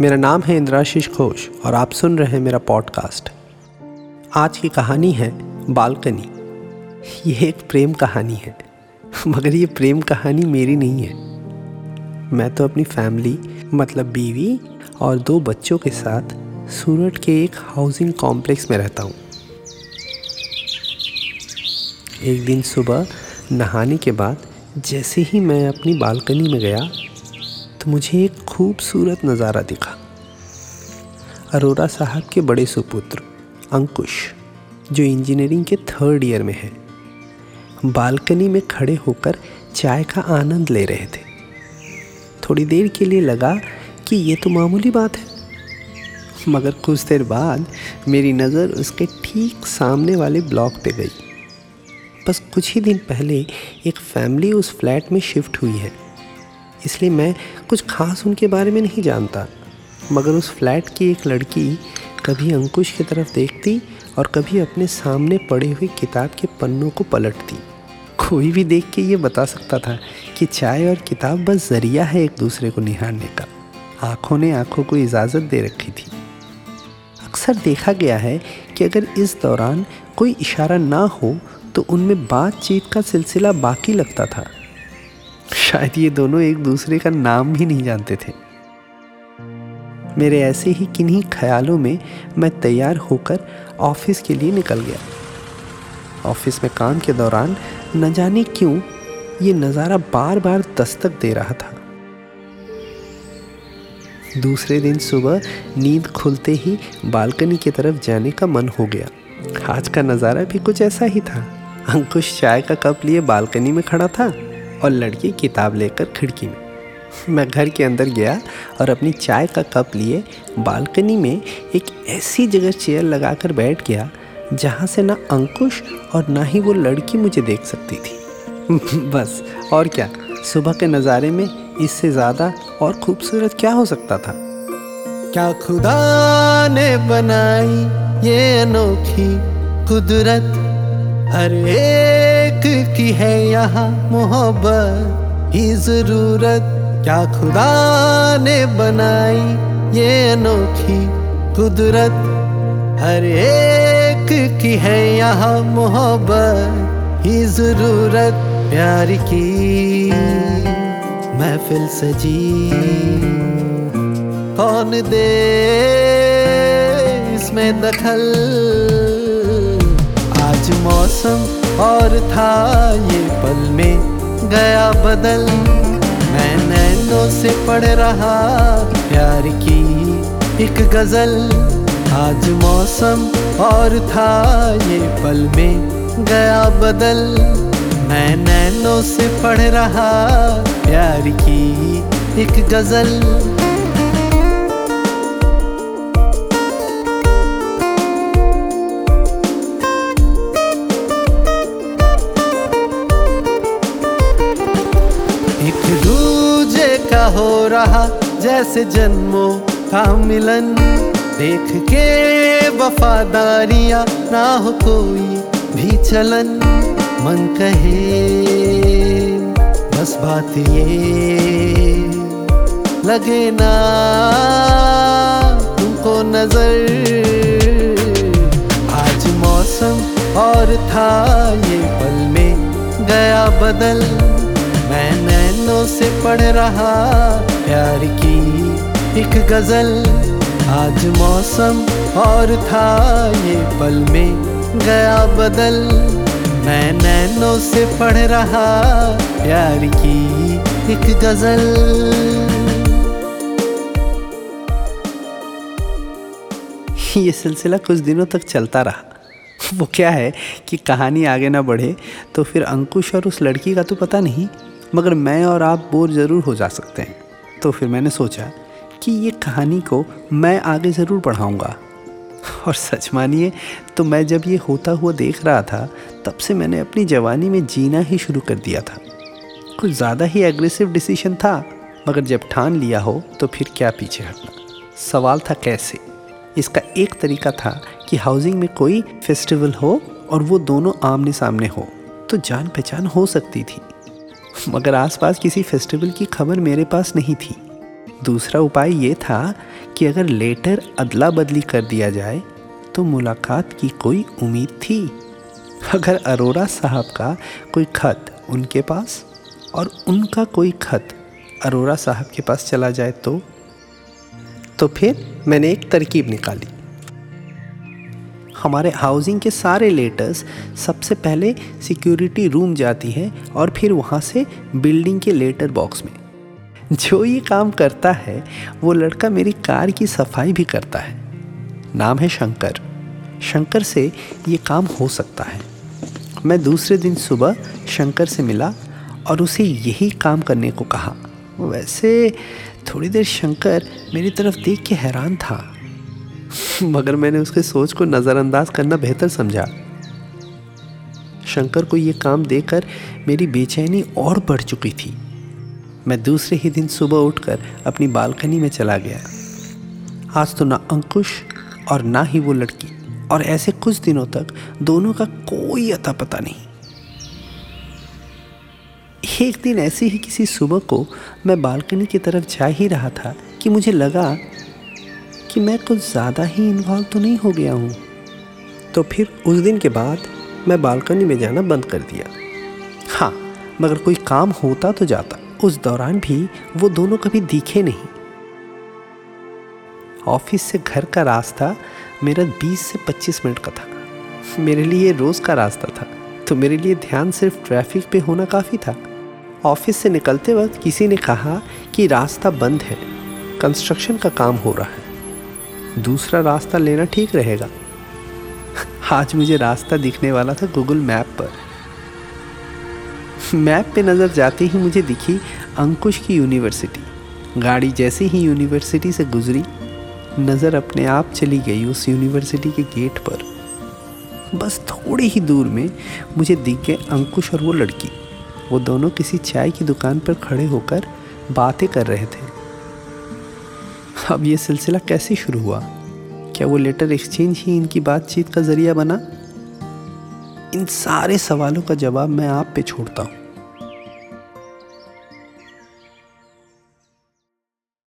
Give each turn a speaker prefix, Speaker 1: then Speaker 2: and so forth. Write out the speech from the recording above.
Speaker 1: मेरा नाम है इंद्राशीष घोष और आप सुन रहे हैं मेरा पॉडकास्ट। आज की कहानी है बालकनी। ये एक प्रेम कहानी है, मगर ये प्रेम कहानी मेरी नहीं है। मैं तो अपनी फैमिली मतलब बीवी और दो बच्चों के साथ सूरत के एक हाउसिंग कॉम्प्लेक्स में रहता हूँ। एक दिन सुबह नहाने के बाद जैसे ही मैं अपनी बालकनी में गया मुझे एक खूबसूरत नज़ारा दिखा। अरोरा साहब के बड़े सुपुत्र, अंकुश, जो इंजीनियरिंग के थर्ड ईयर में है, बालकनी में खड़े होकर चाय का आनंद ले रहे थे। थोड़ी देर के लिए लगा कि ये तो मामूली बात है। मगर कुछ देर बाद मेरी नज़र उसके ठीक सामने वाले ब्लॉक पे गई। बस कुछ ही दिन पहले एक फैमिली उस फ्लैट में शिफ्ट हुई है। इसलिए मैं कुछ खास उनके बारे में नहीं जानता। मगर उस फ्लैट की एक लड़की कभी अंकुश की तरफ़ देखती और कभी अपने सामने पड़े हुए किताब के पन्नों को पलटती। कोई भी देख के ये बता सकता था कि चाय और किताब बस ज़रिया है एक दूसरे को निहारने का। आँखों ने आँखों को इजाज़त दे रखी थी। अक्सर देखा गया है कि अगर इस दौरान कोई इशारा ना हो तो उनमें बातचीत का सिलसिला बाकी लगता था। शायद ये दोनों एक दूसरे का नाम भी नहीं जानते थे। मेरे ऐसे ही किन्हीं ख्यालों में मैं तैयार होकर ऑफ़िस के लिए निकल गया। ऑफ़िस में काम के दौरान न जाने क्यों ये नज़ारा बार बार दस्तक दे रहा था। दूसरे दिन सुबह नींद खुलते ही बालकनी की तरफ़ जाने का मन हो गया। आज का नज़ारा भी कुछ ऐसा ही था। अंकुश चाय का कप लिए बालकनी में खड़ा था। और लड़की किताब लेकर खिड़की में। मैं घर के अंदर गया और अपनी चाय का कप लिए बालकनी में एक ऐसी जगह चेयर लगाकर बैठ गया, जहाँ से ना अंकुश और ना ही वो लड़की मुझे देख सकती थी। बस, और क्या? सुबह के नज़ारे में इससे ज़्यादा और खूबसूरत क्या हो सकता था?
Speaker 2: क्या खुदा ने बनाई ये अनोखी कुदरत? हर एक की है यहाँ मोहब्बत ही ज़रूरत। क्या खुदा ने बनाई ये अनोखी कुदरत? हर एक की है यहाँ मोहब्बत ही ज़रूरत। प्यार की महफिल सजी। कौन दे इसमें दखल? आज मौसम और था ये पल में गया बदल। मैं नैनों से पढ़ रहा, प्यार की एक गज़ल। आज मौसम और था ये पल में गया बदल। मैं नैनों से पढ़ रहा, प्यार की एक गज़ल। जैसे जन्मों का मिलन? देख के वफादारियाँ ना हो कोई भी चलन। मन कहे, बस बात ये, लगे ना तुमको नज़र। आज मौसम और था ये पल में गया बदल। मैं नैनों से पढ़ रहा प्यार की एक गज़ल। आज मौसम और था ये पल में गया बदल। मैं नैनों से पढ़ रहा प्यार की एक गज़ल।
Speaker 1: ये सिलसिला कुछ दिनों तक चलता रहा। वो क्या है कि कहानी आगे ना बढ़े तो फिर अंकुश और उस लड़की का तो पता नहीं, मगर मैं और आप बोर ज़रूर हो जा सकते हैं। तो फिर मैंने सोचा कि ये कहानी को मैं आगे ज़रूर पढ़ाऊँगा और सच मानिए तो मैं जब ये होता हुआ देख रहा था, तब से मैंने अपनी जवानी में जीना ही शुरू कर दिया था। कुछ ज़्यादा ही एग्रेसिव डिसीज़न था, मगर जब ठान लिया हो तो फिर क्या पीछे हटना? सवाल था कैसे? इसका एक तरीका था कि हाउसिंग में कोई फेस्टिवल हो और वो दोनों आमने सामने हो तो जान पहचान हो सकती थी। मगर आसपास किसी फेस्टिवल की खबर मेरे पास नहीं थी। दूसरा उपाय ये था कि अगर लेटर अदला बदली कर दिया जाए तो मुलाकात की कोई उम्मीद थी? अगर अरोरा साहब का कोई खत उनके पास और उनका कोई खत अरोरा साहब के पास चला जाए तो? तो फिर मैंने एक तरकीब निकाली। हमारे हाउसिंग के सारे लेटर्स सबसे पहले सिक्योरिटी रूम जाती है और फिर वहाँ से बिल्डिंग के लेटर बॉक्स में। जो ये काम करता है, वो लड़का मेरी कार की सफ़ाई भी करता है। नाम है शंकर। शंकर से ये काम हो सकता है। मैं दूसरे दिन सुबह शंकर से मिला और उसे यही काम करने को कहा। वैसे थोड़ी देर शंकर मेरी तरफ़ देख के हैरान था। मगर मैंने उसके सोच को नज़रअंदाज करना बेहतर समझा। शंकर को ये काम देकर मेरी बेचैनी और बढ़ चुकी थी। मैं दूसरे ही दिन सुबह उठकर अपनी बालकनी में चला गया। आज तो ना अंकुश और ना ही वो लड़की, और ऐसे कुछ दिनों तक दोनों का कोई अता पता नहीं। एक दिन ऐसे ही किसी सुबह को मैं बालकनी की तरफ़ जा ही रहा था कि मुझे लगा कि मैं कुछ ज़्यादा ही इन्वॉल्व तो नहीं हो गया हूँ। तो फिर उस दिन के बाद मैं बालकनी में जाना बंद कर दिया। हाँ मगर कोई काम होता तो जाता। उस दौरान भी वो दोनों कभी दिखे नहीं। ऑफ़िस से घर का रास्ता मेरा 20 से 25 मिनट का था। मेरे लिए रोज़ का रास्ता था। तो मेरे लिए ध्यान सिर्फ़ ट्रैफ़िक पे होना काफ़ी था। ऑफ़िस से निकलते वक्त किसी ने कहा कि रास्ता बंद है। कंस्ट्रक्शन का काम हो रहा है। दूसरा रास्ता लेना ठीक रहेगा। आज मुझे रास्ता दिखने वाला था गूगल मैप पर। मैप पे नज़र जाते ही मुझे दिखी अंकुश की यूनिवर्सिटी गाड़ी जैसे ही यूनिवर्सिटी से गुजरी, नज़र अपने आप चली गई उस यूनिवर्सिटी के गेट पर। बस थोड़ी ही दूर में मुझे दिख गए अंकुश और वो लड़की। वो दोनों किसी चाय की दुकान पर खड़े होकर बातें कर रहे थे। अब ये सिलसिला कैसे शुरू हुआ? क्या वो लेटर एक्सचेंज ही इनकी बातचीत का ज़रिया बना? इन सारे सवालों का जवाब मैं आप पे छोड़ता हूँ।